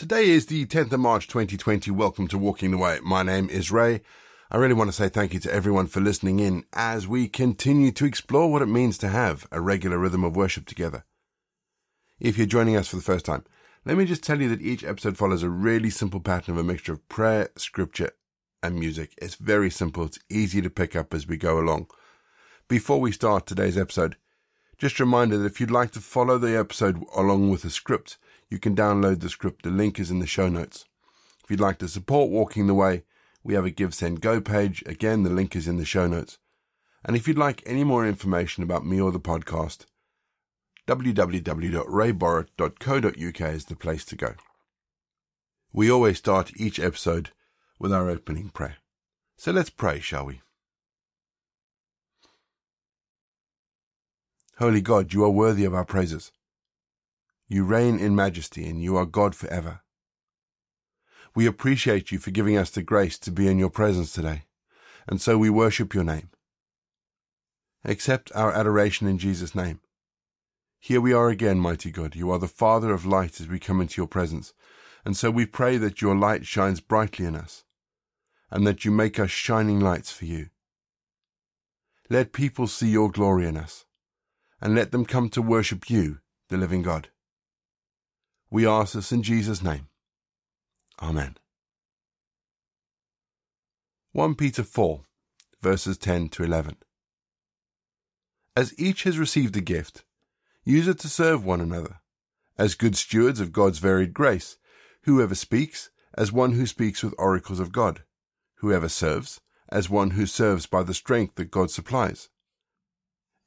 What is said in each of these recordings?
Today is the 10th of March 2020. Welcome to Walking the Way. My name is Ray. I really want to say thank you to everyone for listening in as we continue to explore what it means to have a regular rhythm of worship together. If you're joining us for the first time, let me just tell you that each episode follows a really simple pattern of a mixture of prayer, scripture, and music. It's very simple. It's easy to pick up as we go along. Before we start today's episode, just a reminder that if you'd like to follow the episode along with the script, you can download the script. The link is in the show notes. If you'd like to support Walking the Way, we have a Give Send Go page. Again, the link is in the show notes. And if you'd like any more information about me or the podcast, www.rayborrett.co.uk is the place to go. We always start each episode with our opening prayer. So let's pray, shall we? Holy God, you are worthy of our praises. You reign in majesty and you are God forever. We appreciate you for giving us the grace to be in your presence today, and so we worship your name. Accept our adoration in Jesus' name. Here we are again, mighty God. You are the Father of light as we come into your presence, and so we pray that your light shines brightly in us, and that you make us shining lights for you. Let people see your glory in us, and let them come to worship you, the living God. We ask this in Jesus' name. Amen. 1 Peter 4, verses 10 to 11. As each has received a gift, use it to serve one another, as good stewards of God's varied grace. Whoever speaks, as one who speaks with oracles of God. Whoever serves, as one who serves by the strength that God supplies.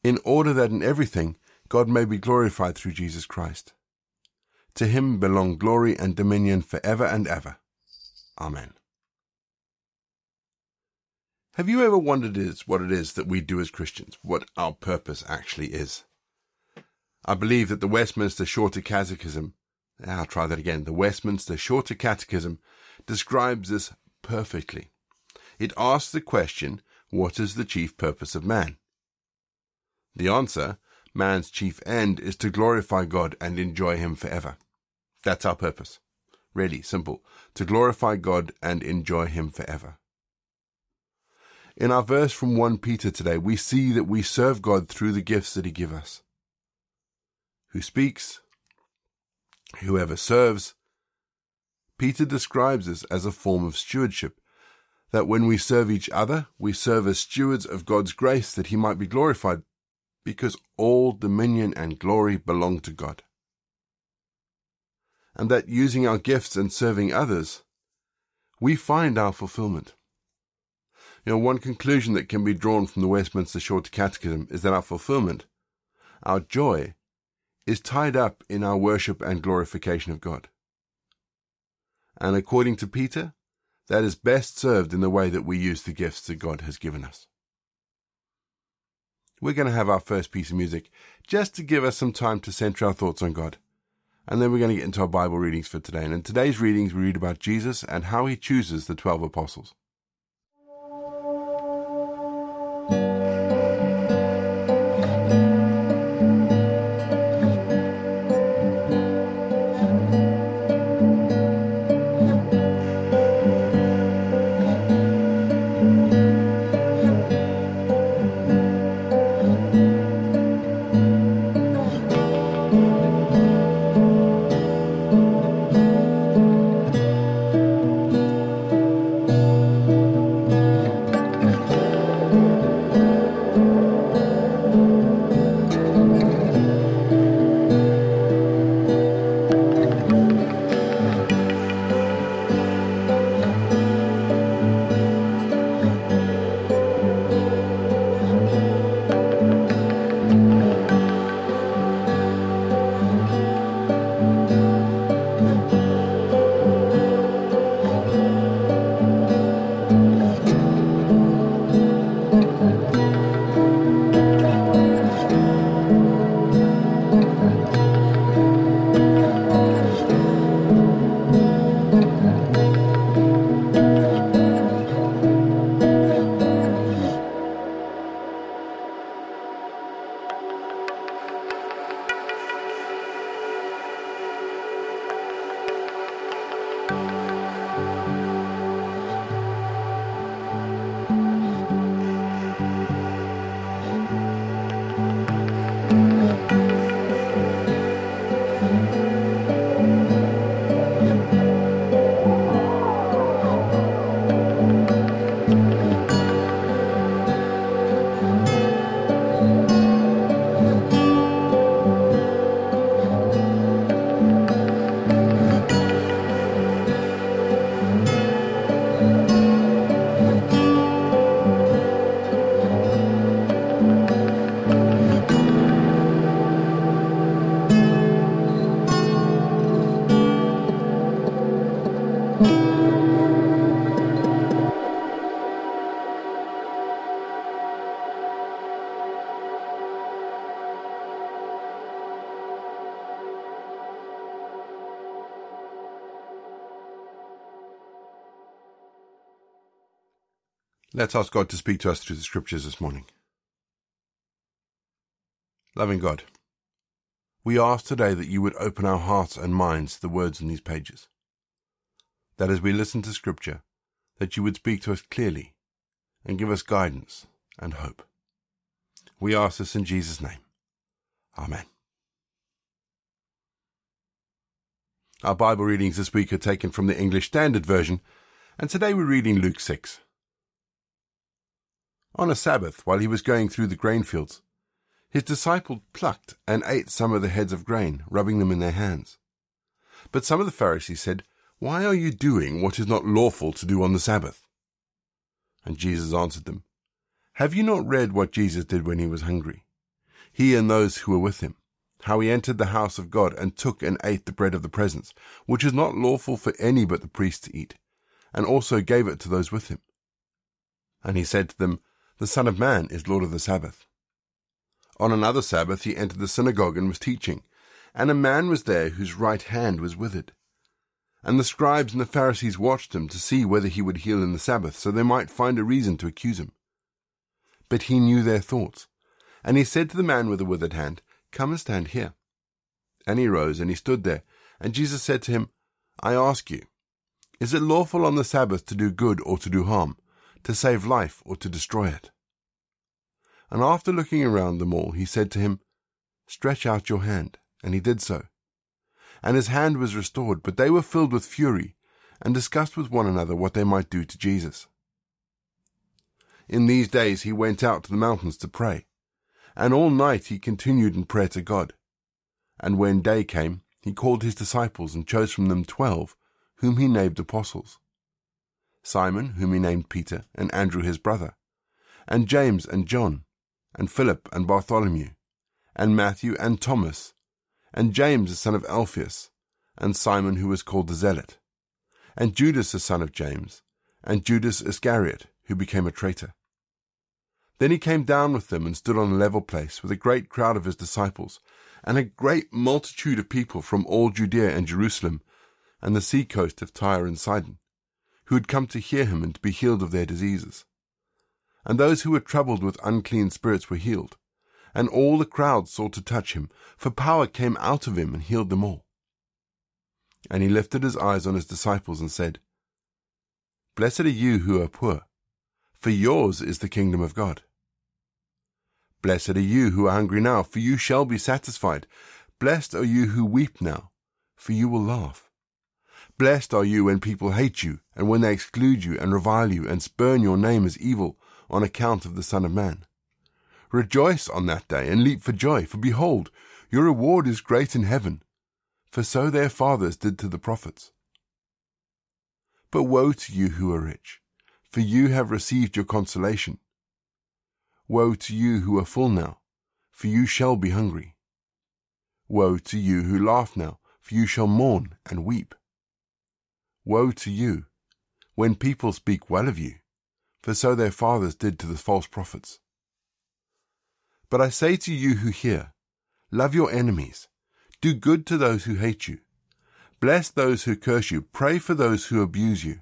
In order that in everything God may be glorified through Jesus Christ. To him belong glory and dominion for ever and ever. Amen. Have you ever wondered is what it is that we do as Christians, what our purpose actually is? I believe that the Westminster Shorter Catechism, I'll try that again, the Westminster Shorter Catechism describes this perfectly. It asks the question, what is the chief purpose of man? The answer, man's chief end is to glorify God and enjoy Him forever. That's our purpose. Really simple. To glorify God and enjoy Him forever. In our verse from 1 Peter today, we see that we serve God through the gifts that He gives us. Who speaks, whoever serves. Peter describes this as a form of stewardship, that when we serve each other, we serve as stewards of God's grace that He might be glorified, because all dominion and glory belong to God and that using our gifts and serving others, we find our fulfillment. You know, one conclusion that can be drawn from the Westminster Shorter Catechism is that our fulfillment, our joy, is tied up in our worship and glorification of God. And according to Peter, that is best served in the way that we use the gifts that God has given us. We're going to have our first piece of music just to give us some time to center our thoughts on God. And then we're going to get into our Bible readings for today. And in today's readings, we read about Jesus and how he chooses the 12 apostles. Let's ask God to speak to us through the scriptures this morning. Loving God, we ask today that you would open our hearts and minds to the words in these pages. That as we listen to scripture, that you would speak to us clearly and give us guidance and hope. We ask this in Jesus' name. Amen. Our Bible readings this week are taken from the English Standard Version, and today we're reading Luke 6. On a Sabbath, while he was going through the grain fields, his disciples plucked and ate some of the heads of grain, rubbing them in their hands. But some of the Pharisees said, Why are you doing what is not lawful to do on the Sabbath? And Jesus answered them, Have you not read what Jesus did when he was hungry? He and those who were with him, how he entered the house of God and took and ate the bread of the presence, which is not lawful for any but the priest to eat, and also gave it to those with him. And he said to them, the Son of Man is Lord of the Sabbath. On another Sabbath he entered the synagogue and was teaching, and a man was there whose right hand was withered. And the scribes and the Pharisees watched him to see whether he would heal in the Sabbath, so they might find a reason to accuse him. But he knew their thoughts, and he said to the man with the withered hand, Come and stand here. And he rose, and he stood there, and Jesus said to him, I ask you, is it lawful on the Sabbath to do good or to do harm, to save life or to destroy it? And after looking around them all, he said to him, Stretch out your hand. And he did so. And his hand was restored, but they were filled with fury, and discussed with one another what they might do to Jesus. In these days he went out to the mountains to pray, and all night he continued in prayer to God. And when day came, he called his disciples and chose from them twelve, whom he named apostles. Simon, whom he named Peter, and Andrew his brother, and James and John, and Philip and Bartholomew, and Matthew and Thomas, and James the son of Alphaeus, and Simon who was called the Zealot, and Judas the son of James, and Judas Iscariot, who became a traitor. Then he came down with them and stood on a level place with a great crowd of his disciples, and a great multitude of people from all Judea and Jerusalem, and the sea coast of Tyre and Sidon, who had come to hear him and to be healed of their diseases and those who were troubled with unclean spirits were healed. And all the crowd sought to touch him, for power came out of him and healed them all. And he lifted his eyes on his disciples and said, Blessed are you who are poor, for yours is the kingdom of God. Blessed are you who are hungry now, for you shall be satisfied. Blessed are you who weep now, for you will laugh. Blessed are you when people hate you, and when they exclude you, and revile you, and spurn your name as evil on account of the Son of Man. Rejoice on that day and leap for joy, for behold, your reward is great in heaven, for so their fathers did to the prophets. But woe to you who are rich, for you have received your consolation. Woe to you who are full now, for you shall be hungry. Woe to you who laugh now, for you shall mourn and weep. Woe to you, when people speak well of you, for so their fathers did to the false prophets. But I say to you who hear, love your enemies, do good to those who hate you, bless those who curse you, pray for those who abuse you.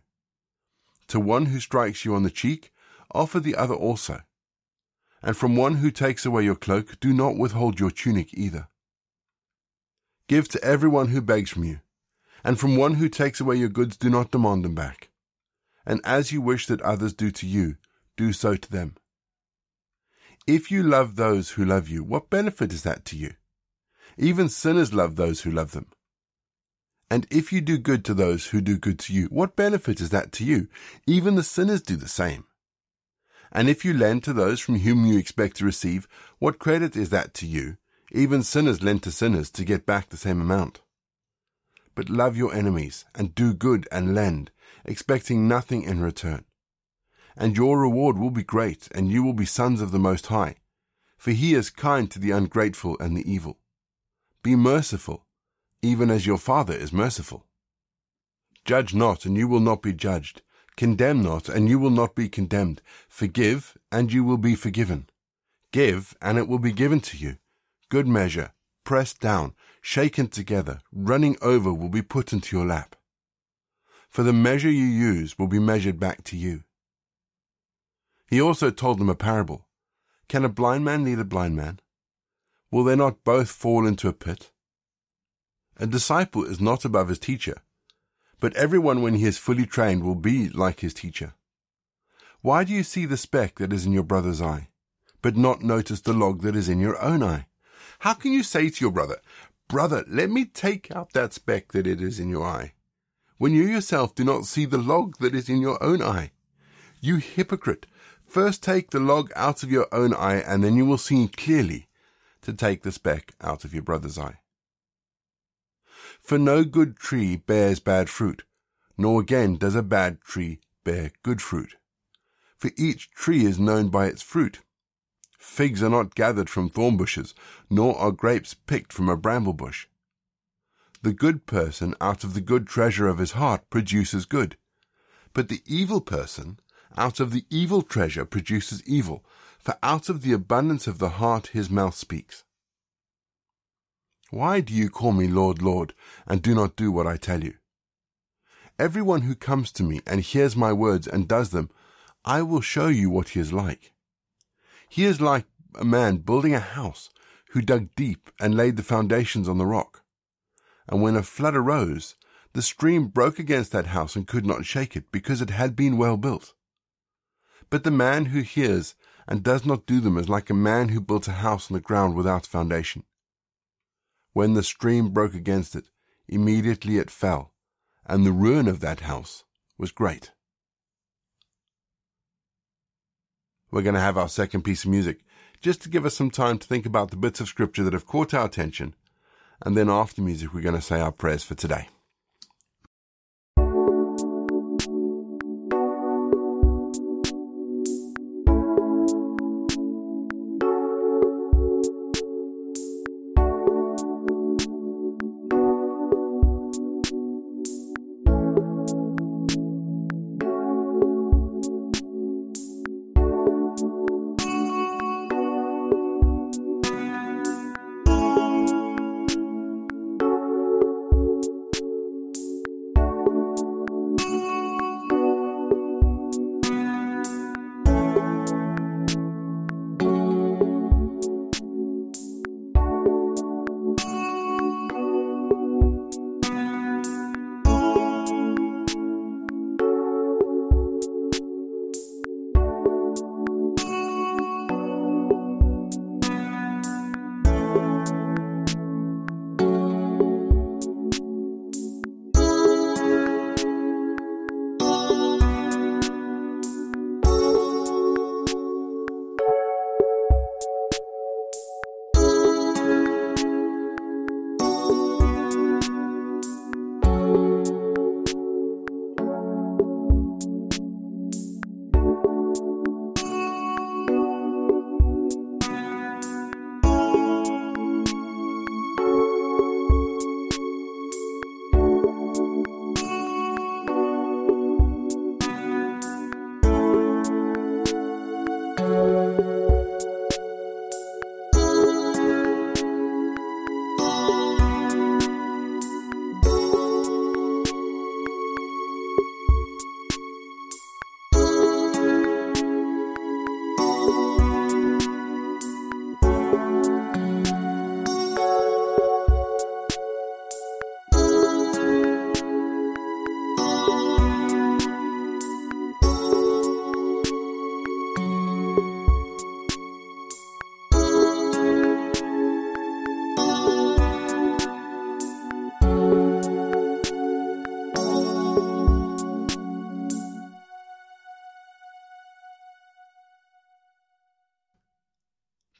To one who strikes you on the cheek, offer the other also. And from one who takes away your cloak, do not withhold your tunic either. Give to everyone who begs from you, And from one who takes away your goods, do not demand them back. And as you wish that others do to you, do so to them. If you love those who love you, what benefit is that to you? Even sinners love those who love them. And if you do good to those who do good to you, what benefit is that to you? Even the sinners do the same. And if you lend to those from whom you expect to receive, what credit is that to you? Even sinners lend to sinners to get back the same amount. But love your enemies and do good and lend, expecting nothing in return. And your reward will be great, and you will be sons of the Most High, for he is kind to the ungrateful and the evil. Be merciful, even as your Father is merciful. Judge not, and you will not be judged. Condemn not, and you will not be condemned. Forgive, and you will be forgiven. Give, and it will be given to you. Good measure, pressed down, shaken together, running over will be put into your lap. For the measure you use will be measured back to you. He also told them a parable. Can a blind man lead a blind man? Will they not both fall into a pit? A disciple is not above his teacher, but everyone when he is fully trained will be like his teacher. Why do you see the speck that is in your brother's eye, but not notice the log that is in your own eye? How can you say to your brother, Brother, let me take out that speck that it is in your eye, when you yourself do not see the log that is in your own eye? You hypocrite! First take the log out of your own eye, and then you will see clearly to take the speck out of your brother's eye. For no good tree bears bad fruit, nor again does a bad tree bear good fruit. For each tree is known by its fruit. Figs are not gathered from thorn bushes, nor are grapes picked from a bramble bush. The good person out of the good treasure of his heart produces good, but the evil person out of the evil treasure produces evil, for out of the abundance of the heart his mouth speaks. Why do you call me Lord, Lord, and do not do what I tell you? Everyone who comes to me and hears my words and does them, I will show you what he is like. He is like a man building a house who dug deep and laid the foundations on the rock. And when a flood arose, the stream broke against that house and could not shake it because it had been well built. But the man who hears and does not do them is like a man who built a house on the ground without foundation. When the stream broke against it, immediately it fell, and the ruin of that house was great. We're going to have our second piece of music, just to give us some time to think about the bits of scripture that have caught our attention. And then after music, we're going to say our prayers for today.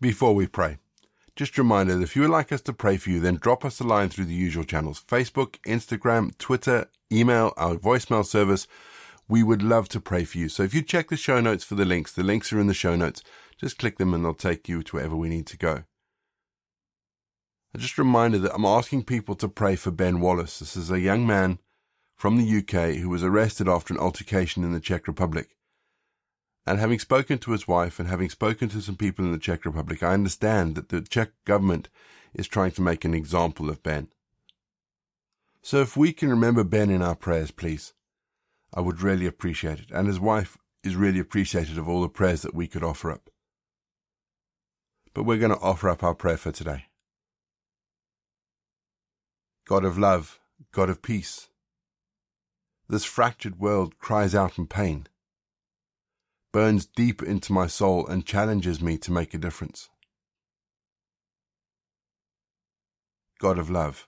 Before we pray, just a reminder that if you would like us to pray for you, then drop us a line through the usual channels Facebook, Instagram, Twitter, email, our voicemail service. We would love to pray for you. So if you check the show notes for the links, the links are in the show notes. Just click them and they'll take you to wherever we need to go. Just a reminder that I'm asking people to pray for Ben Wallace. This is a young man from the UK who was arrested after an altercation in the Czech Republic. And having spoken to his wife and having spoken to some people in the Czech Republic, I understand that the Czech government is trying to make an example of Ben. So if we can remember Ben in our prayers, please, I would really appreciate it. And his wife is really appreciative of all the prayers that we could offer up. But we're going to offer up our prayer for today. God of love, God of peace. This fractured world cries out in pain, burns deep into my soul and challenges me to make a difference. God of love,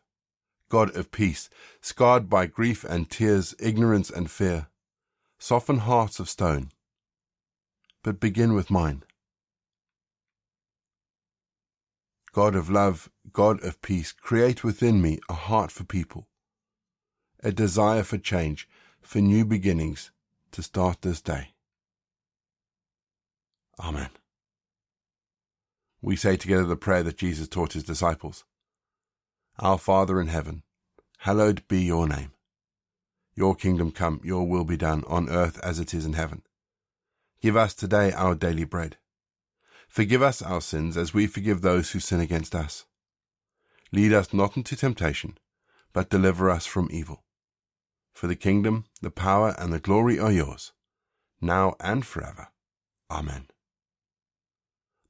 God of peace, scarred by grief and tears, ignorance and fear, soften hearts of stone, but begin with mine. God of love, God of peace, create within me a heart for people, a desire for change, for new beginnings to start this day. Amen. We say together the prayer that Jesus taught his disciples. Our Father in heaven, hallowed be your name. Your kingdom come, your will be done on earth as it is in heaven. Give us today our daily bread Forgive us our sins as we forgive those who sin against us. Lead us not into temptation, but deliver us from evil. For the kingdom, the power, and the glory are yours, now and forever. Amen.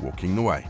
walking the way.